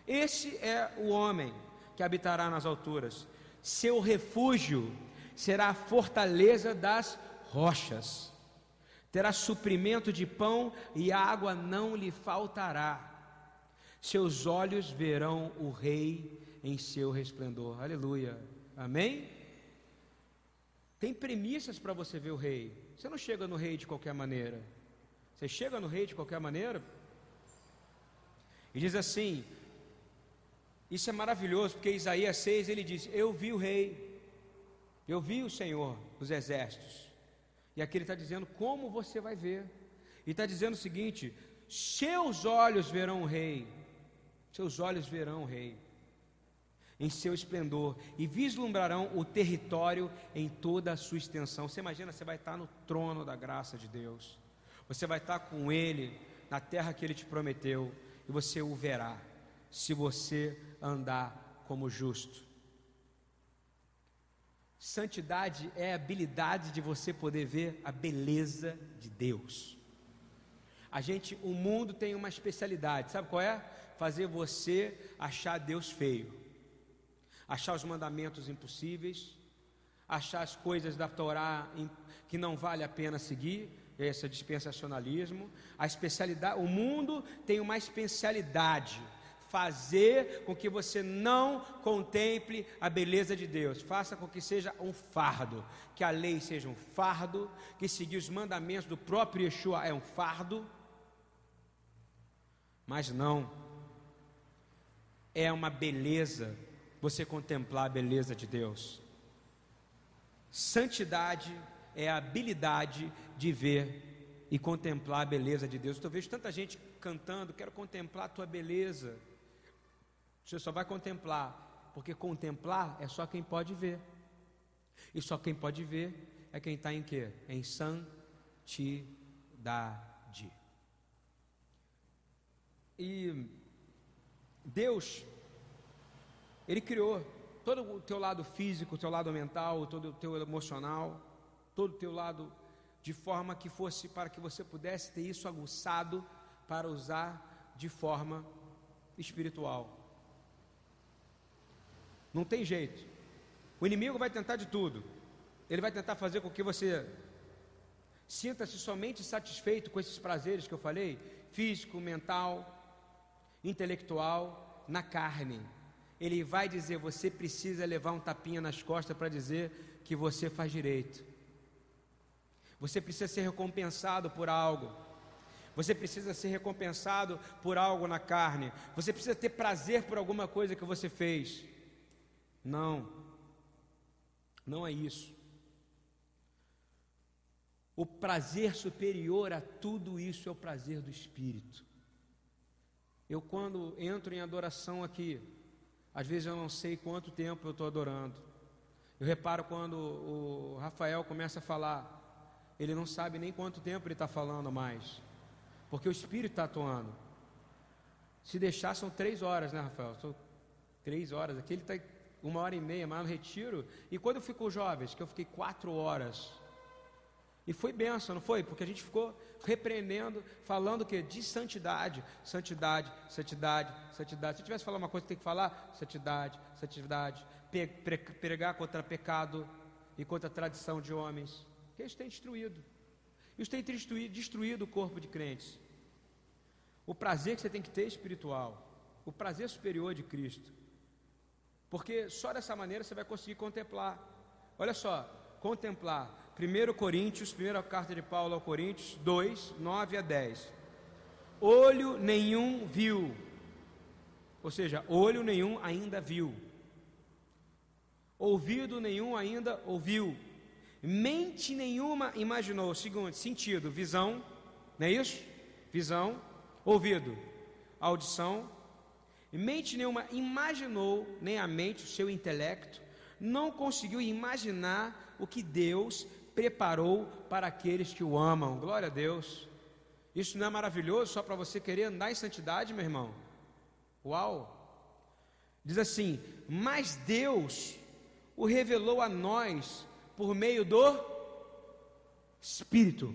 Speaker 1: Esse é o homem que habitará nas alturas. Seu refúgio será a fortaleza das rochas terá suprimento de pão e água não lhe faltará. Seus olhos verão o Rei em seu resplendor. Aleluia. Amém? Tem premissas para você ver o Rei. Você não chega no Rei de qualquer maneira. Você chega no Rei de qualquer maneira. E diz assim: Isso é maravilhoso, porque Isaías 6 ele diz: Eu vi o Rei, eu vi o Senhor dos Exércitos. E aqui ele está dizendo como você vai ver. E está dizendo o seguinte: seus olhos verão o rei, seus olhos verão o rei em seu esplendor e vislumbrarão o território em toda a sua extensão. Você imagina, você vai estar no trono da graça de Deus. Você vai estar com ele na terra que ele te prometeu e você o verá se você andar como justo. Santidade é a habilidade de você poder ver a beleza de Deus. A gente, o mundo tem uma especialidade, sabe qual é? Fazer você achar Deus feio, achar os mandamentos impossíveis, achar as coisas da Torá que não vale a pena seguir, esse é dispensacionalismo. A especialidade, o mundo tem uma especialidade fazer com que você não contemple a beleza de Deus. Faça com que seja um fardo, que a lei seja um fardo, que seguir os mandamentos do próprio Yeshua é um fardo. Mas não, é uma beleza você contemplar a beleza de Deus. Santidade é a habilidade de ver e contemplar a beleza de Deus. Eu vejo tanta gente cantando, quero contemplar a tua beleza. Você só vai contemplar, porque contemplar é só quem pode ver. E só quem pode ver é quem está em quê? Em santidade. E Deus, Ele criou todo o teu lado físico, o teu lado mental, todo o teu emocional, todo o teu lado de forma que fosse para que você pudesse ter isso aguçado para usar de forma espiritual. Não tem jeito. O inimigo vai tentar de tudo. Ele vai tentar fazer com que você sinta-se somente satisfeito com esses prazeres que eu falei, físico, mental, intelectual, na carne. Ele vai dizer: você precisa levar um tapinha nas costas para dizer que você faz direito. Você precisa ser recompensado por algo. Você precisa ser recompensado por algo na carne. Você precisa ter prazer por alguma coisa que você fez. Não, não é isso. O prazer superior a tudo isso é o prazer do Espírito. Eu, quando entro em adoração aqui, às vezes eu não sei quanto tempo eu estou adorando. Eu reparo quando o Rafael começa a falar, ele não sabe nem quanto tempo ele está falando mais, porque o Espírito está atuando. Se deixar, são três horas, né, Rafael? São três horas. Aqui ele está uma hora e meia, mas no retiro. E quando eu os jovens, que eu fiquei quatro horas. E foi benção, não foi? Porque a gente ficou repreendendo, falando o quê? De santidade, santidade, santidade, santidade. Se tivesse falar uma coisa que tem que falar, santidade, santidade, pregar contra pecado e contra a tradição de homens. Que isso tem destruído. Isso tem destruído, destruído o corpo de crentes. O prazer que você tem que ter espiritual, o prazer superior de Cristo. Porque só dessa maneira você vai conseguir contemplar. Olha só, contemplar. 1 Coríntios, primeira carta de Paulo ao Coríntios, 2, 9 a 10. Olho nenhum viu. Ou seja, olho nenhum ainda viu. Ouvido nenhum ainda ouviu. Mente nenhuma imaginou. Segundo, sentido, visão, não é isso? Visão, ouvido, audição, Mente nenhuma imaginou, nem a mente, o seu intelecto, não conseguiu imaginar o que Deus preparou para aqueles que o amam. Glória a Deus. Isso não é maravilhoso só para você querer andar em santidade, meu irmão? Uau! Diz assim: Mas Deus o revelou a nós por meio do Espírito.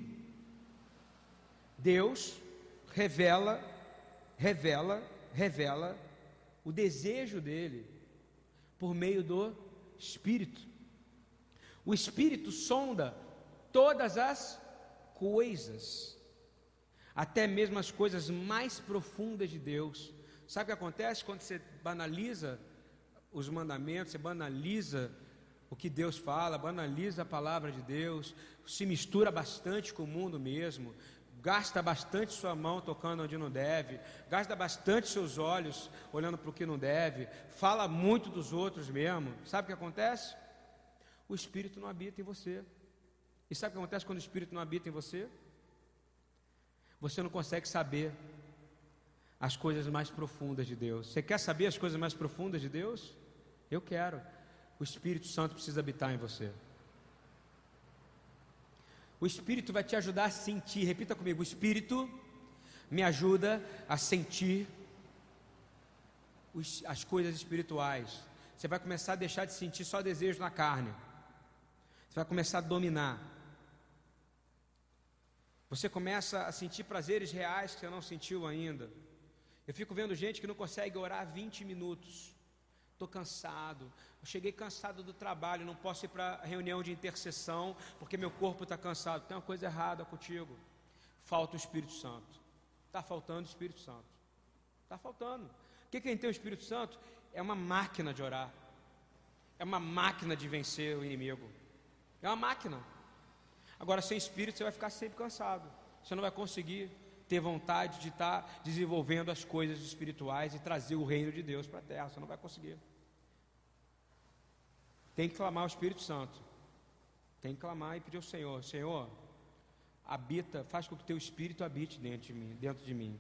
Speaker 1: Deus revela, revela revela o desejo dele por meio do Espírito. O Espírito sonda todas as coisas, até mesmo as coisas mais profundas de Deus. Sabe o que acontece quando você banaliza os mandamentos, você banaliza o que Deus fala, banaliza a palavra de Deus, se mistura bastante com o mundo mesmo, gasta bastante sua mão tocando onde não deve, gasta bastante seus olhos olhando para o que não deve, fala muito dos outros mesmo. Sabe o que acontece? O Espírito não habita em você. E sabe o que acontece quando o Espírito não habita em você? Você não consegue saber as coisas mais profundas de Deus. Você quer saber as coisas mais profundas de Deus? Eu quero. O Espírito Santo precisa habitar em você. O Espírito vai te ajudar a sentir. Repita comigo: o Espírito me ajuda a sentir as coisas espirituais. Você vai começar a deixar de sentir só desejo na carne. Você vai começar a dominar. Você começa a sentir prazeres reais que você não sentiu ainda. Eu fico vendo gente que não consegue orar 20 minutos. Estou cansado. Eu cheguei cansado do trabalho, não posso ir para a reunião de intercessão porque meu corpo está cansado. Tem uma coisa errada contigo. Falta o Espírito Santo. Está faltando o Espírito Santo. Está faltando. O que quem tem o Espírito Santo é uma máquina de orar. É uma máquina de vencer o inimigo. É uma máquina. Agora, sem Espírito, você vai ficar sempre cansado. Você não vai conseguir ter vontade de estar desenvolvendo as coisas espirituais e trazer o reino de Deus para a terra. Você não vai conseguir. Tem que clamar o Espírito Santo. Tem que clamar e pedir ao Senhor: Senhor, habita, faz com que o teu Espírito habite dentro de mim. Dentro de mim.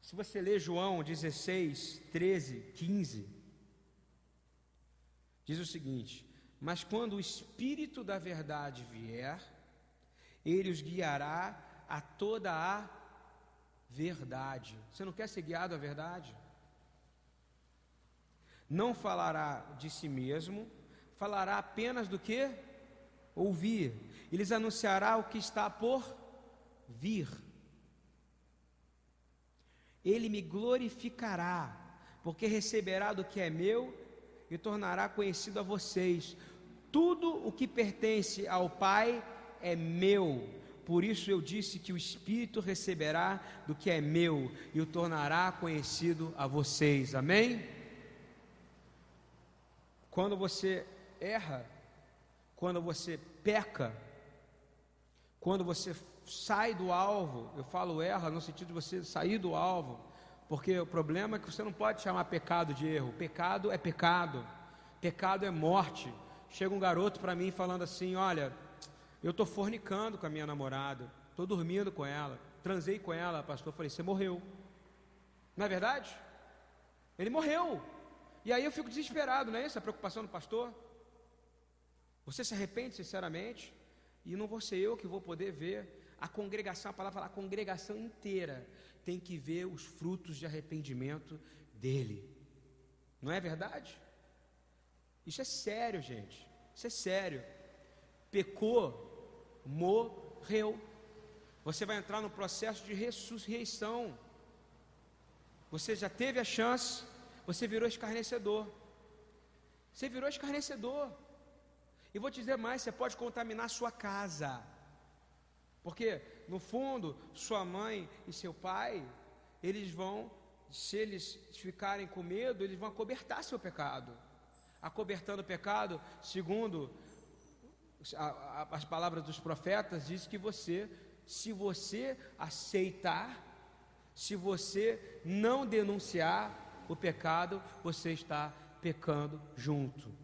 Speaker 1: Se você ler João 16, 13, 15, diz o seguinte: Mas quando o Espírito da Verdade vier, ele os guiará a toda a verdade. Você não quer ser guiado à verdade? Não falará de si mesmo, falará apenas do que ouvir. Ele lhes anunciará o que está por vir. Ele me glorificará, porque receberá do que é meu e tornará conhecido a vocês. Tudo o que pertence ao Pai é meu. Por isso eu disse que o Espírito receberá do que é meu e o tornará conhecido a vocês. Amém? Quando você erra, quando você peca, quando você sai do alvo, eu falo erra no sentido de você sair do alvo, porque o problema é que você não pode chamar pecado de erro. Pecado é pecado. Pecado é morte. Chega um garoto para mim falando assim: Olha, eu estou fornicando com a minha namorada, estou dormindo com ela, transei com ela, pastor. Falei: Você morreu. Não é verdade? Ele morreu. E aí eu fico desesperado, não é isso? A preocupação do pastor. Você se arrepende sinceramente? E não vou ser eu que vou poder ver a congregação, a palavra fala, a congregação inteira tem que ver os frutos de arrependimento dele. Não é verdade? Isso é sério, gente. Isso é sério. Pecou, morreu. Você vai entrar no processo de ressurreição. Você já teve a chance, você virou escarnecedor. Você virou escarnecedor. E vou te dizer mais: você pode contaminar sua casa. Porque, no fundo, sua mãe e seu pai, eles vão, se eles ficarem com medo, eles vão acobertar seu pecado. Acobertando o pecado, segundo as palavras dos profetas, diz que você, se você aceitar, se você não denunciar o pecado, você está pecando junto.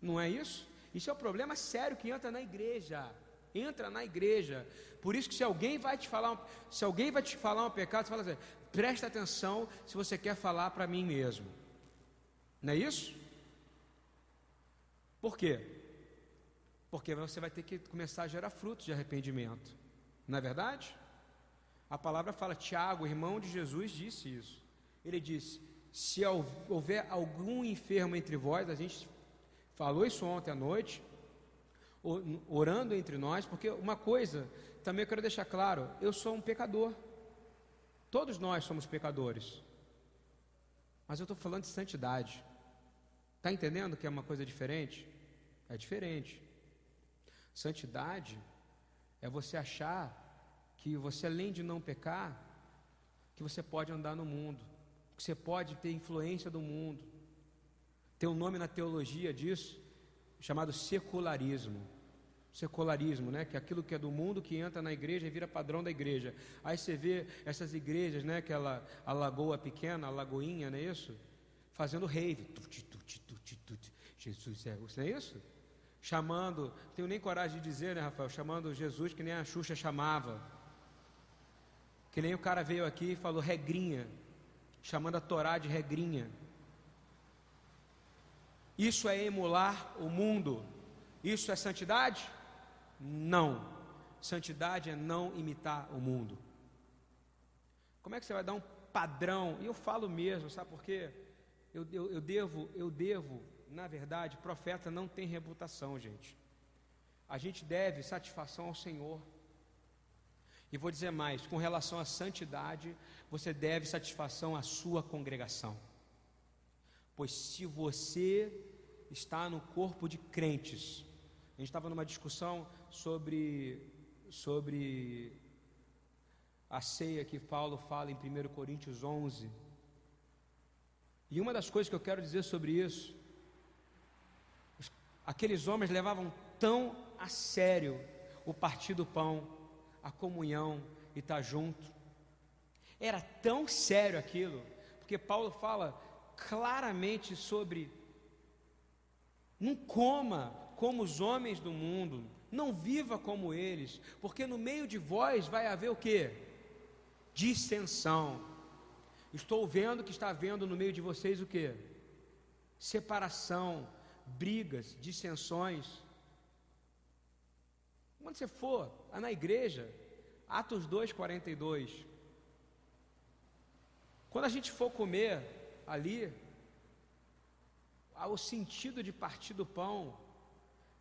Speaker 1: Não é isso? Isso é um problema sério que entra na igreja entra na igreja. Por isso que se alguém vai te falar, se alguém vai te falar um pecado, você fala assim: presta atenção se você quer falar para mim mesmo. Não é isso? Por quê? Porque você vai ter que começar a gerar frutos de arrependimento. Não é verdade? A palavra fala, Tiago, irmão de Jesus, disse isso. Ele disse: se houver algum enfermo entre vós, a gente falou isso ontem à noite, orando entre nós, porque uma coisa também eu quero deixar claro: eu sou um pecador. Todos nós somos pecadores. Mas eu estou falando de santidade. Está entendendo que é uma coisa diferente? É diferente. Santidade é você achar que você, além de não pecar, que você pode andar no mundo, que você pode ter influência do mundo. Tem um nome na teologia disso, chamado secularismo. Secularismo, né? Que é aquilo que é do mundo que entra na igreja e vira padrão da igreja. Aí você vê essas igrejas, né? Aquela a lagoa pequena, a lagoinha, não é isso? Fazendo rave. Tuti, tuti, tuti, tuti. Jesus é, não é isso? Chamando, tenho nem coragem de dizer, né, Rafael? Chamando Jesus que nem a Xuxa chamava. Que nem o cara veio aqui e falou regrinha, chamando a Torá de regrinha. Isso é emular o mundo. Isso é santidade? Não. Santidade é não imitar o mundo. Como é que você vai dar um padrão? E eu falo mesmo, sabe por quê? Eu, eu, eu devo, eu devo na verdade, profeta não tem reputação, gente. A gente deve satisfação ao Senhor. E vou dizer mais: com relação à santidade, você deve satisfação à sua congregação. Pois se você está no corpo de crentes, a gente estava numa discussão sobre, sobre a ceia que Paulo fala em 1 Coríntios 11. E uma das coisas que eu quero dizer sobre isso, aqueles homens levavam tão a sério o partir do pão, a comunhão e estar junto. Era tão sério aquilo, porque Paulo fala claramente sobre não coma como os homens do mundo, não viva como eles, porque no meio de vós vai haver o que? dissensão. Estou vendo que está havendo no meio de vocês o que? Separação, brigas, dissensões. Quando você for na igreja, Atos 2,42. Quando a gente for comer ali, o sentido de partir do pão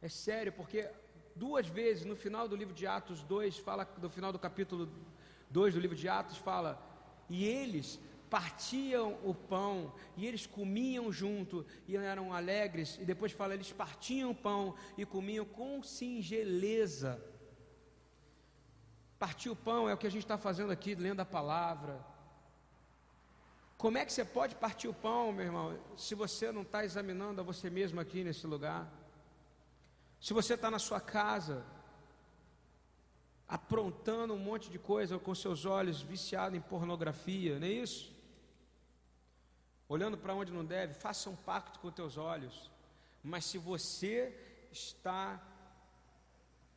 Speaker 1: é sério, porque duas vezes no final do livro de Atos 2, fala do final do capítulo 2 do livro de Atos fala: E eles partiam o pão, e eles comiam junto, e eram alegres, e depois fala: eles partiam o pão e comiam com singeleza. Partir o pão é o que a gente está fazendo aqui, lendo a palavra. Como é que você pode partir o pão, meu irmão, se você não está examinando a você mesmo aqui nesse lugar? Se você está na sua casa, aprontando um monte de coisa com seus olhos viciados em pornografia, não é isso? Olhando para onde não deve, faça um pacto com teus olhos. Mas se você está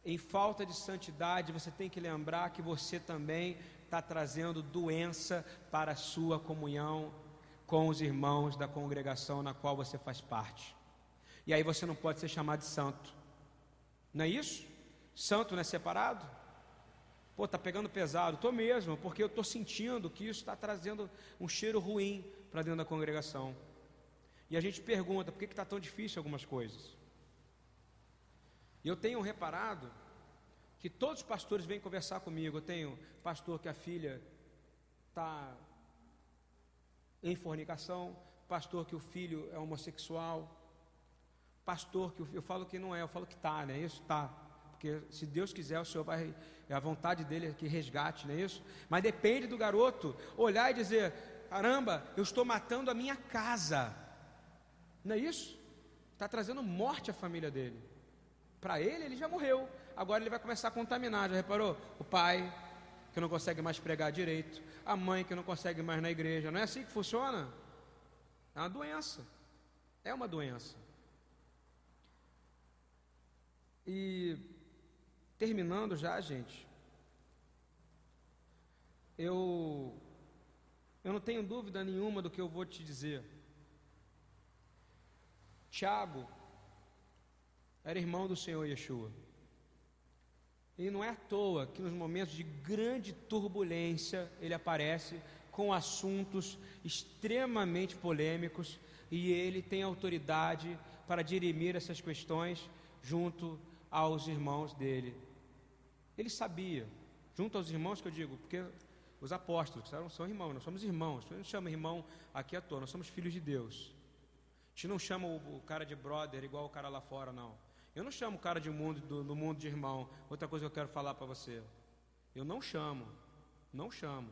Speaker 1: em falta de santidade, você tem que lembrar que você também está trazendo doença para a sua comunhão com os irmãos da congregação na qual você faz parte. E aí você não pode ser chamado de santo. Não é isso? Santo não é separado? Pô, tá pegando pesado. Tô mesmo, porque eu tô sentindo que isso está trazendo um cheiro ruim para dentro da congregação. E a gente pergunta, por que está tão difícil algumas coisas? E eu tenho reparado que todos os pastores vêm conversar comigo. Eu tenho pastor que a filha está em fornicação, pastor que o filho é homossexual, pastor que eu falo que não é, eu falo que está, né? Isso está. Porque se Deus quiser, o Senhor vai é a vontade dele é que resgate, não é isso? Mas depende do garoto olhar e dizer: caramba, eu estou matando a minha casa. Não é isso? Está trazendo morte à família dele. Para ele, ele já morreu. Agora ele vai começar a contaminar. Já reparou? O pai que não consegue mais pregar direito, a mãe que não consegue mais na igreja. Não é assim que funciona? É uma doença. É uma doença. E Terminando já, gente. Eu eu não tenho dúvida nenhuma do que eu vou te dizer. Tiago era irmão do Senhor Yeshua. E não é à toa que nos momentos de grande turbulência ele aparece com assuntos extremamente polêmicos e ele tem autoridade para dirimir essas questões junto aos irmãos dele. Ele sabia, junto aos irmãos que eu digo, porque os apóstolos são, são irmãos, nós somos irmãos, não chama irmão aqui à toa, nós somos filhos de Deus. A gente não chama o cara de brother igual o cara lá fora, não. Eu não chamo o cara de mundo, do, do mundo de irmão. Outra coisa que eu quero falar para você. Eu não chamo, não chamo.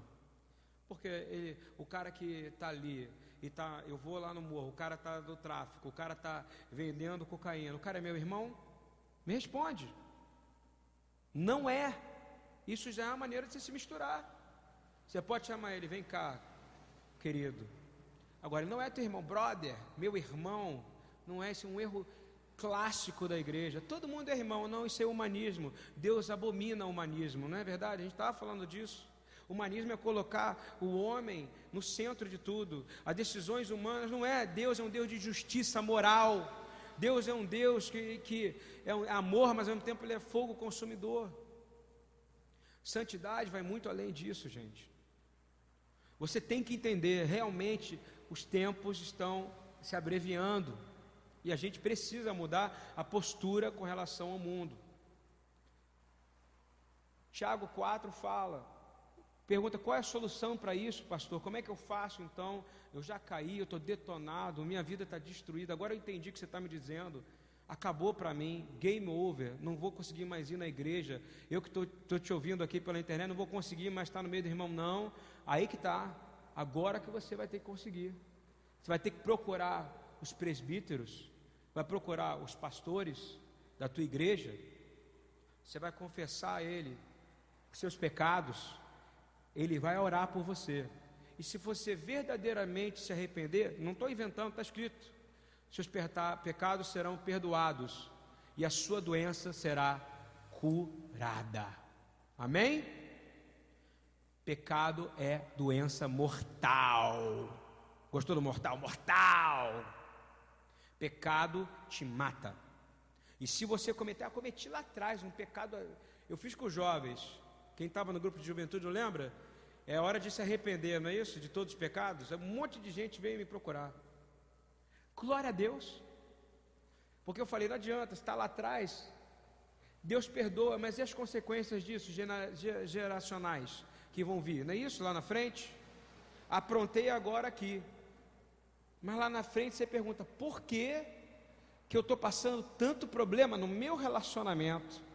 Speaker 1: Porque ele, o cara que está ali e tá, eu vou lá no morro, o cara está do tráfico, o cara está vendendo cocaína, o cara é meu irmão? Me responde. Não é. Isso já é uma maneira de você se misturar. Você pode chamar ele, vem cá, querido. Agora, não é teu irmão, brother, meu irmão. Não é esse um erro clássico da igreja. Todo mundo é irmão, não, isso é humanismo. Deus abomina o humanismo, não é verdade? A gente estava falando disso. Humanismo é colocar o homem no centro de tudo. As decisões humanas não é. Deus é um Deus de justiça moral. Deus é um Deus que, que é um amor, mas ao mesmo tempo Ele é fogo consumidor. Santidade vai muito além disso, gente. Você tem que entender, realmente, os tempos estão se abreviando. E a gente precisa mudar a postura com relação ao mundo. Tiago 4 fala, pergunta qual é a solução para isso, pastor? Como é que eu faço então? Eu já caí, eu estou detonado, minha vida está destruída. Agora eu entendi o que você está me dizendo. Acabou para mim, game over, não vou conseguir mais ir na igreja. Eu que estou te ouvindo aqui pela internet, não vou conseguir mais estar no meio do irmão, não. Aí que está, agora que você vai ter que conseguir. Você vai ter que procurar os presbíteros, vai procurar os pastores da tua igreja, você vai confessar a ele seus pecados, ele vai orar por você. E se você verdadeiramente se arrepender, não estou inventando, está escrito: seus pecados serão perdoados e a sua doença será curada. Amém? Pecado é doença mortal. Gostou do mortal? Mortal. Pecado te mata. E se você cometer, ah, cometi lá atrás um pecado, eu fiz com os jovens, quem estava no grupo de juventude não lembra? É hora de se arrepender, não é isso? De todos os pecados. Um monte de gente veio me procurar. Glória a Deus. Porque eu falei, não adianta, está lá atrás. Deus perdoa, mas e as consequências disso, geracionais, que vão vir? Não é isso lá na frente? Aprontei agora aqui. Mas lá na frente você pergunta, por que, que eu estou passando tanto problema no meu relacionamento?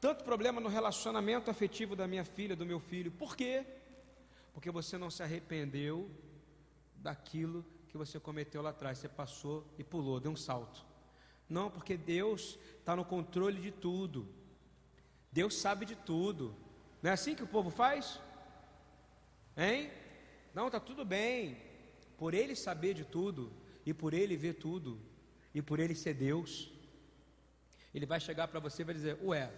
Speaker 1: tanto problema no relacionamento afetivo da minha filha, do meu filho. Por quê? Porque você não se arrependeu daquilo que você cometeu lá atrás. Você passou e pulou, deu um salto. Não, porque Deus está no controle de tudo. Deus sabe de tudo. Não é assim que o povo faz? Hein? Não, está tudo bem. Por Ele saber de tudo, e por Ele ver tudo, e por Ele ser Deus, Ele vai chegar para você e vai dizer: Ué,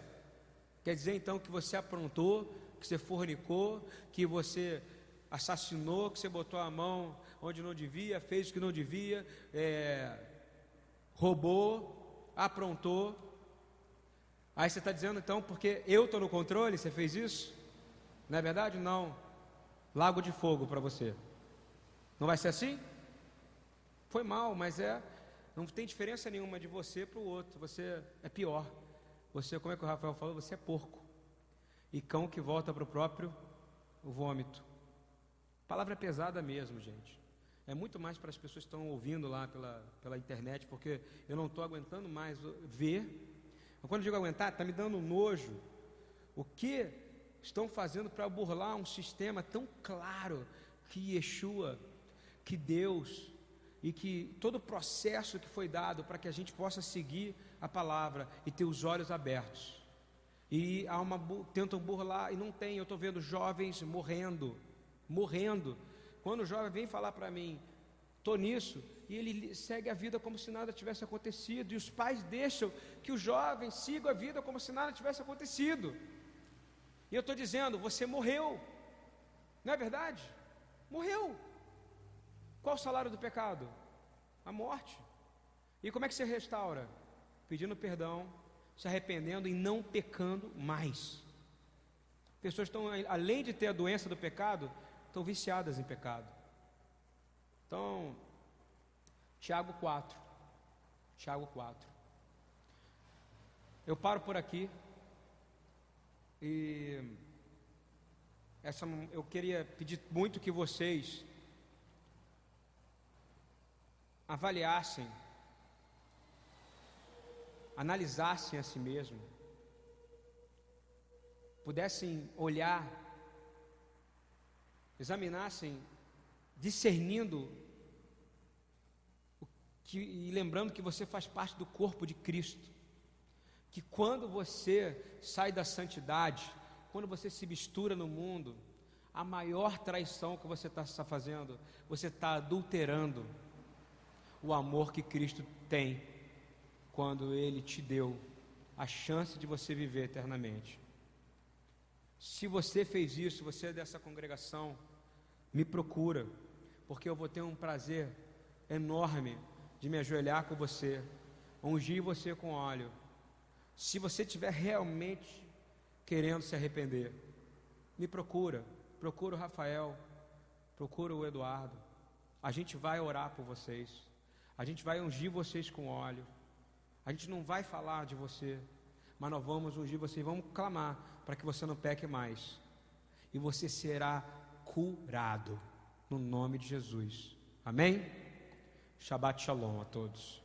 Speaker 1: Quer dizer então que você aprontou, que você fornicou, que você assassinou, que você botou a mão onde não devia, fez o que não devia, é, roubou, aprontou. Aí você está dizendo então, porque eu estou no controle, você fez isso? Não é verdade? Não. Lago de fogo para você. Não vai ser assim? Foi mal, mas é. Não tem diferença nenhuma de você para o outro. Você é pior. Você, como é que o Rafael falou? Você é porco. E cão que volta para o próprio vômito. Palavra pesada mesmo, gente. É muito mais para as pessoas que estão ouvindo lá pela, pela internet, porque eu não estou aguentando mais ver. Quando eu digo aguentar, está me dando nojo. O que estão fazendo para burlar um sistema tão claro que Yeshua, que Deus e que todo o processo que foi dado para que a gente possa seguir a palavra e ter os olhos abertos. E há uma tentam burlar e não tem. Eu estou vendo jovens morrendo, morrendo. Quando o jovem vem falar para mim, estou nisso, e ele segue a vida como se nada tivesse acontecido. E os pais deixam que o jovem siga a vida como se nada tivesse acontecido. E eu estou dizendo, você morreu. Não é verdade? Morreu. Qual o salário do pecado? A morte. E como é que se restaura? pedindo perdão, se arrependendo e não pecando mais. Pessoas estão, além de ter a doença do pecado, estão viciadas em pecado. Então, Tiago 4. Tiago 4. Eu paro por aqui. E essa, eu queria pedir muito que vocês avaliassem analisassem a si mesmo, pudessem olhar, examinassem, discernindo que, e lembrando que você faz parte do corpo de Cristo, que quando você sai da santidade, quando você se mistura no mundo, a maior traição que você está fazendo, você está adulterando o amor que Cristo tem quando Ele te deu a chance de você viver eternamente. Se você fez isso, você é dessa congregação, me procura, porque eu vou ter um prazer enorme de me ajoelhar com você, ungir você com óleo. Se você estiver realmente querendo se arrepender, me procura, procura o Rafael, procura o Eduardo. A gente vai orar por vocês. A gente vai ungir vocês com óleo. A gente não vai falar de você, mas nós vamos ungir você e vamos clamar para que você não peque mais. E você será curado no nome de Jesus. Amém? Shabbat Shalom a todos.